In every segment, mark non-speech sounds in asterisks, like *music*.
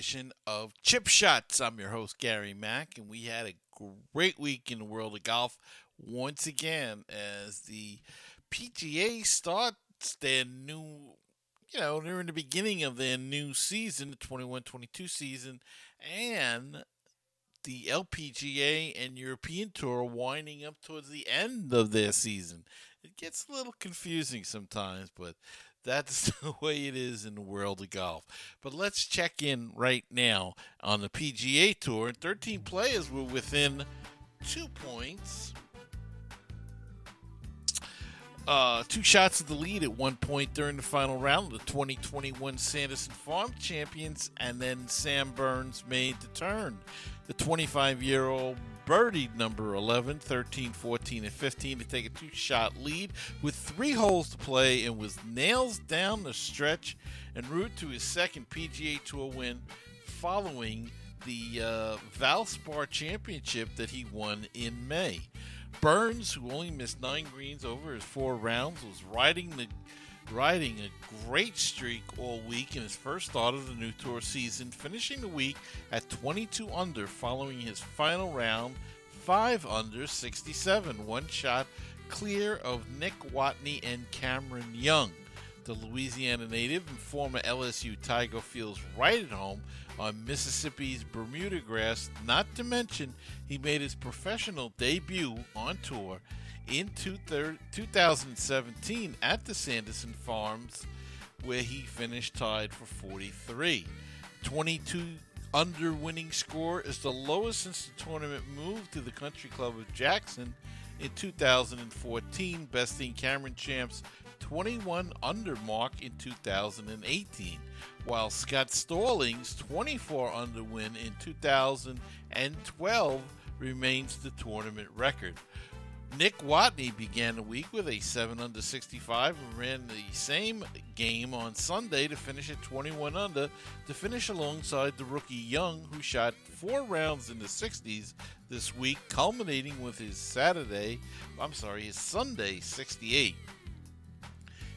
edition of Chip Shots. I'm your host, Gary Mack, and we had a great week in the world of golf once again as the PGA starts their new, you know, they're in the beginning of their new season, the 21 22 season, and the LPGA and European Tour winding up towards the end of their season. It gets a little confusing sometimes, but that's *laughs* the way it is in the world of golf. But let's check in right now on the PGA Tour. And 13 players were within two points. Uh, two shots of the lead at one point during the final round of the 2021 Sanderson Farm Champions, and then Sam Burns made the turn. The 25 year old birdied number 11, 13, 14, and 15 to take a two shot lead with three holes to play and was nails down the stretch en route to his second PGA Tour win following the uh, Valspar Championship that he won in May. Burns, who only missed nine greens over his four rounds, was riding the riding a great streak all week in his first start of the new tour season, finishing the week at 22 under following his final round, 5 under 67, one shot clear of Nick Watney and Cameron Young. The Louisiana native and former LSU Tiger feels right at home on Mississippi's Bermuda grass, not to mention he made his professional debut on tour in 2017 at the Sanderson Farms, where he finished tied for 43. 22 under winning score is the lowest since the tournament moved to the Country Club of Jackson in 2014, besting Cameron Champ's 21 under mark in 2018, while Scott Stallings' 24 under win in 2012 remains the tournament record. Nick Watney began the week with a 7 under 65 and ran the same game on Sunday to finish at 21 under to finish alongside the rookie Young, who shot four rounds in the 60s this week, culminating with his Saturday, I'm sorry, his Sunday 68.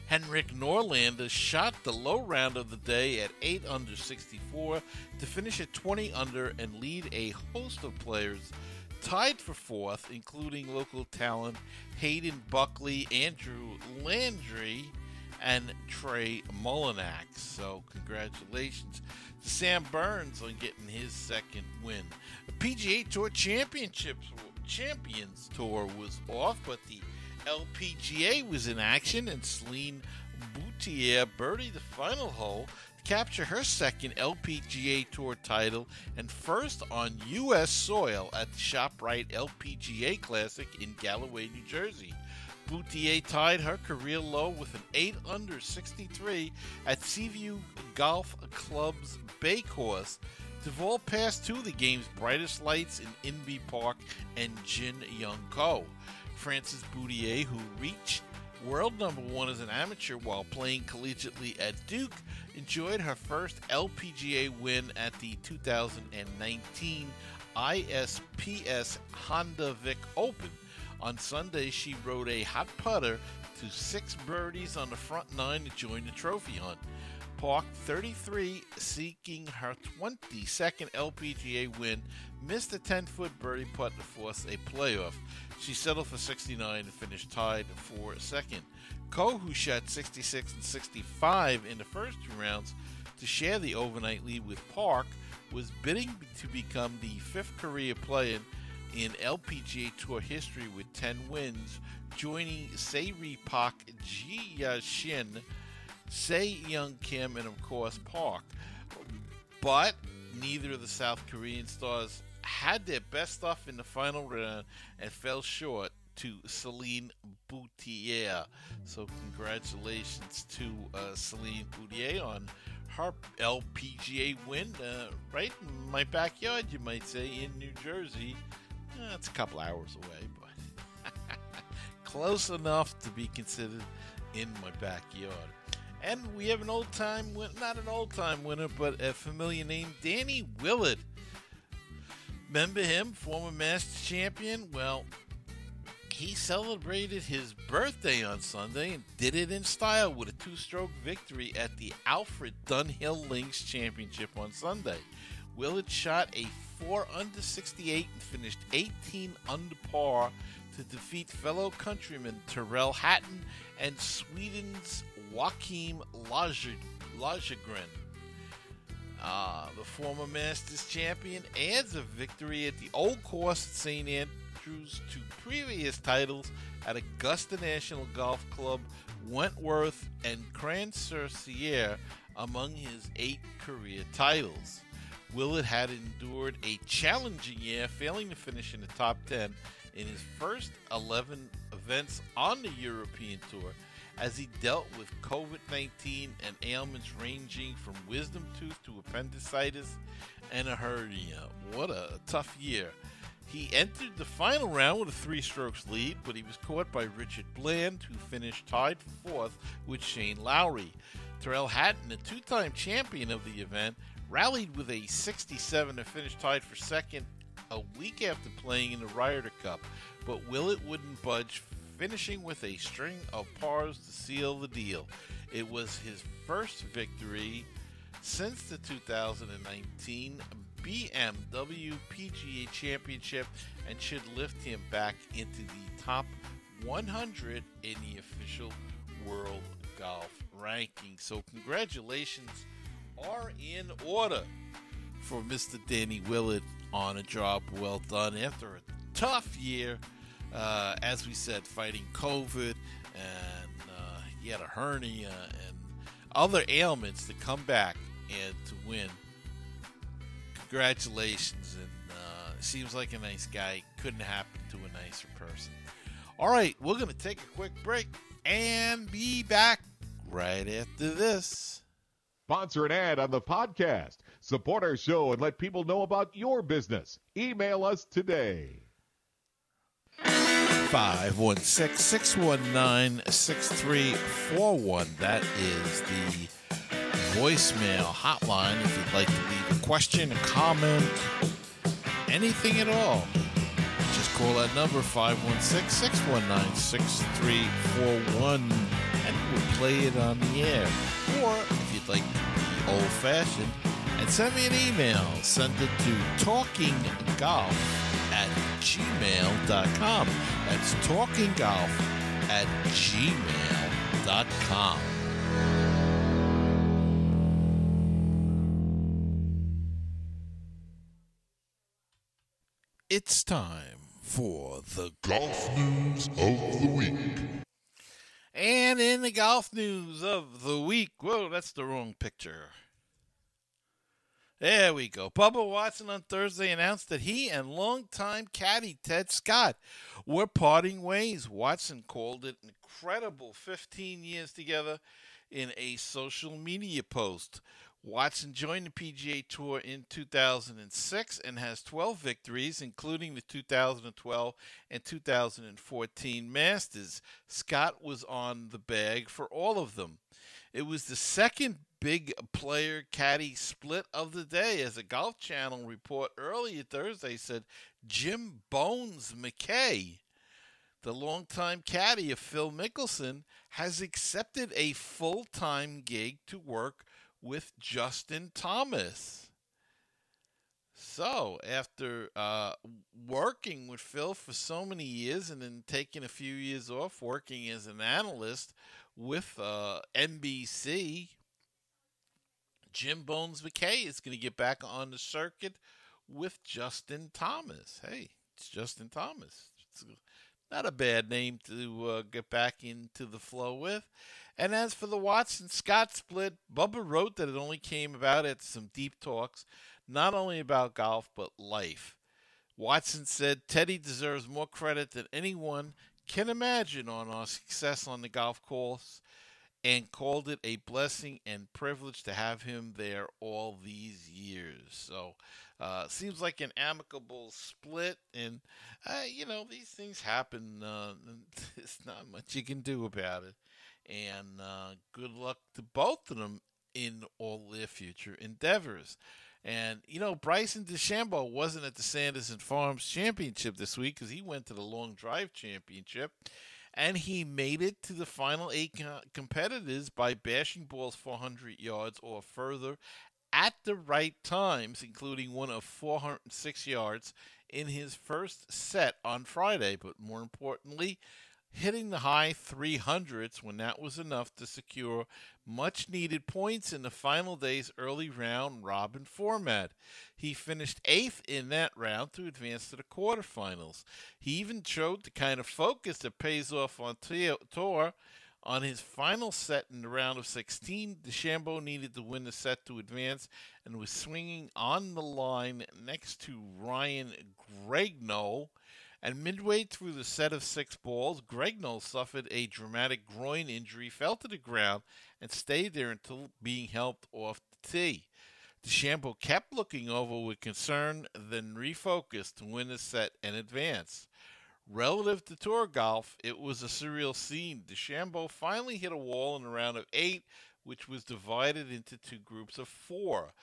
Henrik Norlander shot the low round of the day at 8 under 64 to finish at 20 under and lead a host of players tied for fourth, including local talent Hayden Buckley, Andrew Landry, and Trey Mullinax. So, congratulations to Sam Burns on getting his second win. The PGA Tour Championships Champions Tour was off, but the LPGA was in action, and Celine Boutier birdied the final hole capture her second LPGA Tour title and first on U.S. soil at the ShopRite LPGA Classic in Galloway, New Jersey. Boutier tied her career low with an 8 under 63 at Seaview Golf Club's Bay Course vault past two of the game's brightest lights in Inbee Park and Jin Young Ko. France's Boutier, who reached world number one as an amateur while playing collegiately at Duke, enjoyed her first LPGA win at the 2019 ISPS Honda Vic Open. On Sunday, she rode a hot putter to six birdies on the front nine to join the trophy hunt. Park 33, seeking her 22nd LPGA win, missed a 10 foot birdie putt to force a playoff. She settled for 69 and finished tied for second. Ko, who shot 66 and 65 in the first two rounds to share the overnight lead with Park, was bidding to become the fifth career player in LPGA Tour history with 10 wins, joining Se Ri Pak Ji Sei Young Kim, and of course Park. But neither of the South Korean stars had their best stuff in the final round and fell short to Celine Boutier. So, congratulations to uh, Celine Boutier on her LPGA win, uh, right in my backyard, you might say, in New Jersey. Uh, a couple hours away, but *laughs* close enough to be considered in my backyard. And we have an old time, not an old time winner, but a familiar name, Danny Willett. Remember him, former Master Champion? Well, he celebrated his birthday on Sunday and did it in style with a two stroke victory at the Alfred Dunhill Links Championship on Sunday. Willett shot a 4 under 68 and finished 18 under par to defeat fellow countryman Tyrrell Hatton and Sweden's Joachim Lagergren. Uh, the former Masters champion adds a victory at the Old Course at St. Andrews to previous titles at Augusta National Golf Club, Wentworth, and Crans-sur-Sierre among his eight career titles. Willett had endured a challenging year, failing to finish in the top 10 in his first 11 events on the European Tour as he dealt with COVID 19 and ailments ranging from wisdom tooth to appendicitis and a hernia. What a tough year. He entered the final round with a three strokes lead, but he was caught by Richard Bland, who finished tied fourth with Shane Lowry. Tyrrell Hatton, a two time champion of the event, rallied with a 67 to finish tied for second a week after playing in the Ryder Cup, but Willett wouldn't budge, finishing with a string of pars to seal the deal. It was his first victory since the 2019 BMW PGA Championship and should lift him back into the top 100 in the official World Golf ranking. So, congratulations are in order for Mr. Danny Willett on a job well done after a tough year. Uh, as we said, fighting COVID, and uh, he had a hernia and other ailments to come back and to win. Congratulations, and uh, seems like a nice guy. Couldn't happen to a nicer person. All right, we're going to take a quick break and be back right after this. Sponsor an ad on the podcast. Support our show and let people know about your business. Email us today. 516 619 6341. That is the voicemail hotline if you'd like to leave a question, a comment, anything at all. Just call that number 516 619 6341 and we'll play it on the air. Or if you'd like to be old fashioned, and send me an email. Send it to talkinggolf at gmail.com. That's talkinggolf at gmail.com. It's time for the golf news of the week. And in the golf news of the week, whoa, that's the wrong picture. There we go. Bubba Watson on Thursday announced that he and longtime caddy Ted Scott were parting ways. Watson called it incredible 15 years together in a social media post. Watson joined the PGA Tour in 2006 and has 12 victories, including the 2012 and 2014 Masters. Scott was on the bag for all of them. It was the second big player caddy split of the day, as a Golf Channel report earlier Thursday said Jim Bones McKay, the longtime caddy of Phil Mickelson, has accepted a full time gig to work with Justin Thomas. So, after uh, working with Phil for so many years and then taking a few years off working as an analyst with uh, NBC, Jim Bones McKay is going to get back on the circuit with Justin Thomas. Hey, it's Justin Thomas. It's not a bad name to uh, get back into the flow with. And as for the Watson Scott split, Bubba wrote that it only came about at some deep talks, not only about golf, but life. Watson said Teddy deserves more credit than anyone can imagine on our success on the golf course and called it a blessing and privilege to have him there all these years. So, uh, seems like an amicable split, and uh, you know these things happen. Uh, *laughs* there's not much you can do about it. And uh, good luck to both of them in all their future endeavors. And, you know, Bryson DeChambeau wasn't at the Sanderson Farms Championship this week because he went to the Long Drive Championship. And he made it to the final eight competitors by bashing balls 400 yards or further at the right times, including one of 406 yards in his first set on Friday. But more importantly, hitting the high 300s when that was enough to secure much needed points in the final day's early round robin format. He finished eighth in that round to advance to the quarterfinals. He even showed the kind of focus that pays off on tour. On his final set in the round of 16, DeChambeau needed to win the set to advance and was swinging on the line next to Ryan Gregnoll and midway through the set of six balls, Gregnoll suffered a dramatic groin injury, fell to the ground, and stayed there until being helped off the tee. DeChambeau kept looking over with concern, then refocused to win the set and advance. Relative to tour golf, it was a surreal scene. DeChambeau finally hit a wall in a round of eight, which was divided into two groups of four.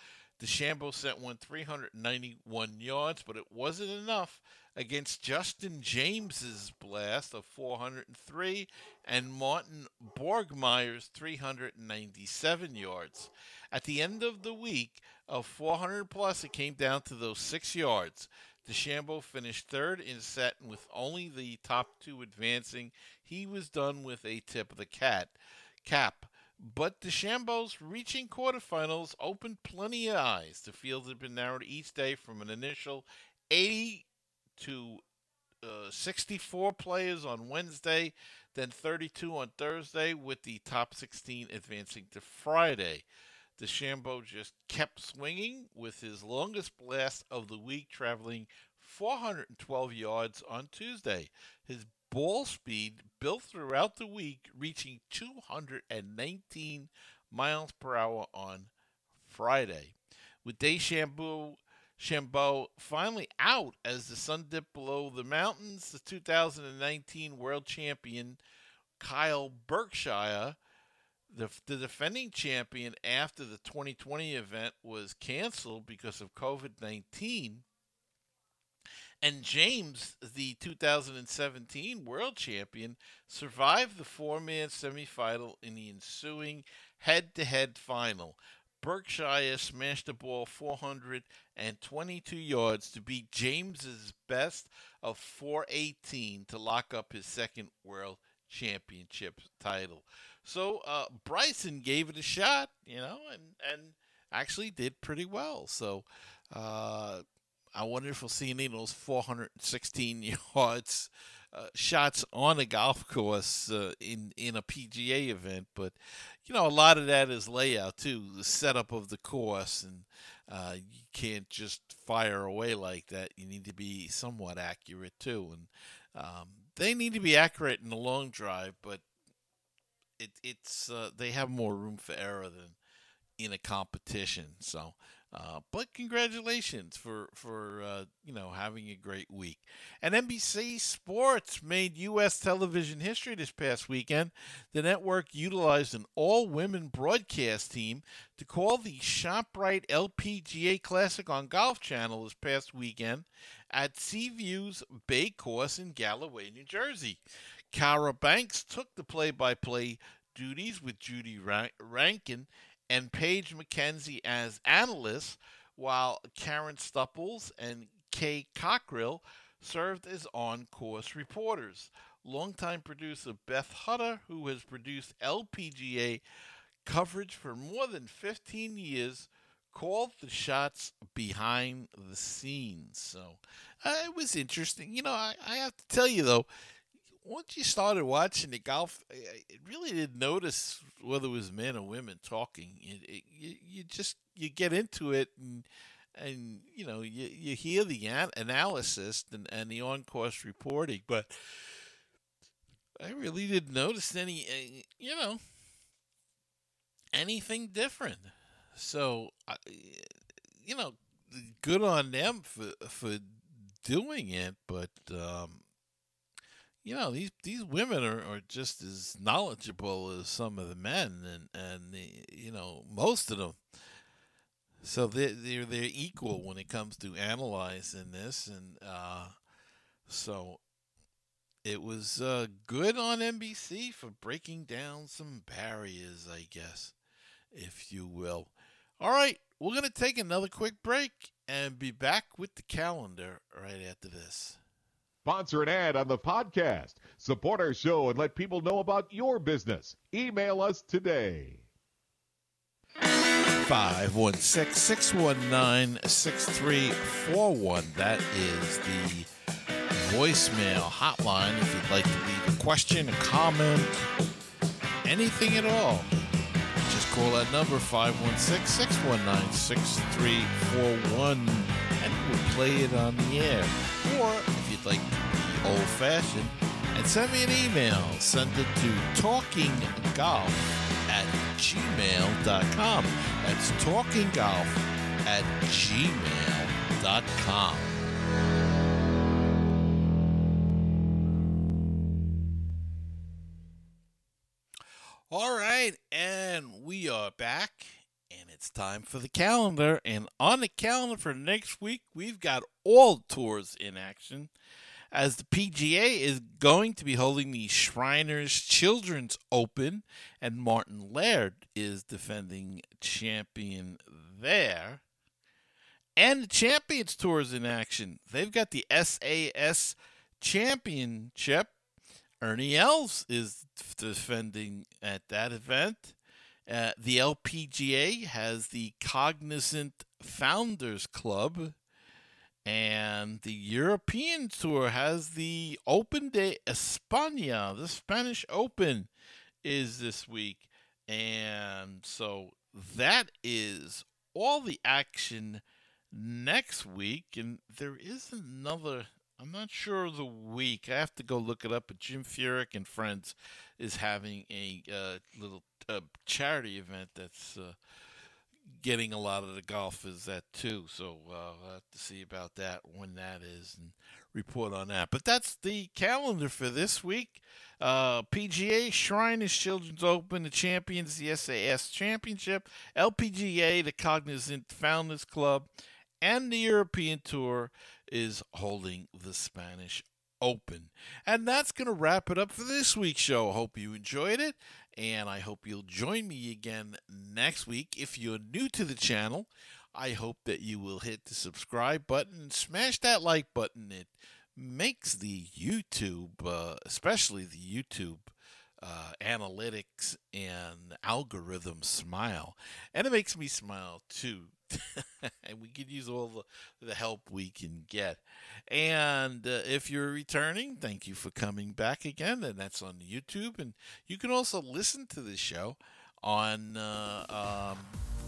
DeChambeau sent one 391 yards, but it wasn't enough against Justin James's blast of 403 and Martin Borgmeier's 397 yards. At the end of the week of 400 plus, it came down to those six yards. DeChambeau finished third in set, and with only the top two advancing, he was done with a tip of the cat cap. But DeChambeau's reaching quarterfinals opened plenty of eyes. The field had been narrowed each day from an initial 80 to uh, 64 players on Wednesday, then 32 on Thursday, with the top 16 advancing to Friday. DeChambeau just kept swinging with his longest blast of the week, traveling 412 yards on Tuesday. His ball speed built throughout the week, reaching 219 miles per hour on Friday. With DeChambeau Chambeau finally out as the sun dipped below the mountains. The 2019 world champion Kyle Berkshire, the, the defending champion after the 2020 event was canceled because of COVID 19. And James, the 2017 world champion, survived the four man semifinal in the ensuing head to head final. Berkshire smashed the ball 422 yards to beat James's best of 418 to lock up his second world championship title. So uh, Bryson gave it a shot, you know, and and actually did pretty well. So uh, I wonder if we'll see any of those 416 *laughs* yards uh, shots on a golf course uh, in in a PGA event, but you know a lot of that is layout too, the setup of the course, and uh, you can't just fire away like that. You need to be somewhat accurate too, and um, they need to be accurate in the long drive, but it, it's uh, they have more room for error than in a competition. So uh, but congratulations for for uh, you know having a great week. And NBC Sports made U.S. television history this past weekend. The network utilized an all-women broadcast team to call the Shoprite LPGA Classic on Golf Channel this past weekend at Seaview's Bay Course in Galloway, New Jersey. Cara Banks took the play-by-play duties with Judy Rankin and Paige Mackenzie as analysts, while Karen Stupples and Kay Cockerill served as on course reporters. Longtime producer Beth Hutter, who has produced LPGA coverage for more than 15 years, called the shots behind the scenes. So uh, it was interesting. You know, I, I have to tell you, though, once you started watching the golf, it really didn't notice whether it was men or women talking. It, it, you, you just you get into it and and you know you you hear the an- analysis and, and the on course reporting, but I really didn't notice any eh, you know anything different. So you know, good on them for for doing it, but um, you know these these women are, are just as knowledgeable as some of the men and and the, you know most of them So they're, they're they're equal when it comes to analyzing this, and uh, so it was uh, good on NBC for breaking down some barriers, I guess, if you will. All right, we're gonna take another quick break and be back with the calendar right after this. Sponsor an ad on the podcast. Support our show and let people know about your business. Email us today. 516 619 6341. That is the voicemail hotline if you'd like to leave a question, a comment, anything at all. Just call that number 516 619 6341 and we'll play it on the air. Or like to be old fashioned and send me an email, send it to talkinggolf at gmail.com. That's talkinggolf at gmail.com. All right, and we are back, and it's time for the calendar. And on the calendar for next week, we've got all tours in action as the PGA is going to be holding the Shriners Children's Open, and Martin Laird is defending champion there. And the Champions Tour is in action. They've got the SAS Championship. Ernie Els is defending at that event. Uh, the LPGA has the Cognizant Founders Club. And the European Tour has the Open de España. The Spanish Open is this week. And so that is all the action next week. And there is another, I'm not sure of the week. I have to go look it up. But Jim Furyk and Friends is having a uh, little uh, charity event that's. Uh, getting a lot of the golf is that too. So uh, I'll have to see about that when that is and report on that. But that's the calendar for this week. Uh, PGA Shriners Children's Open, the Champions, the SAS Championship, LPGA, the Cognizant Founders Club, and the European Tour is holding the Spanish Open. And that's going to wrap it up for this week's show. Hope you enjoyed it and I hope you'll join me again next week. If you're new to the channel, I hope that you will hit the subscribe button, smash that like button. It makes the YouTube, uh, especially the YouTube uh, analytics and algorithm smile. And it makes me smile too. *laughs* and we could use all the, the help we can get. And uh, if you're returning, thank you for coming back again. And that's on YouTube. And you can also listen to the show on uh, um,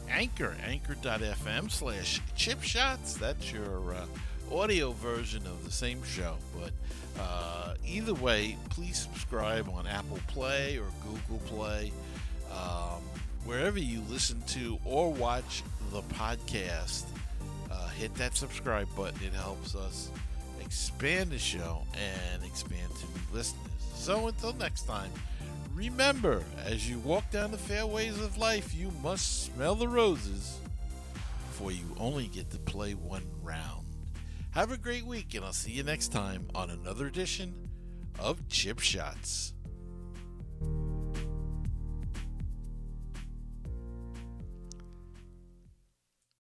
Anchor, anchor.fm slash chip shots. That's your uh, audio version of the same show. But uh, either way, please subscribe on Apple Play or Google Play. Um, wherever you listen to or watch the podcast, uh, hit that subscribe button. It helps us expand the show and expand to new listeners. So until next time, remember as you walk down the fairways of life, you must smell the roses, for you only get to play one round. Have a great week, and I'll see you next time on another edition of Chip Shots.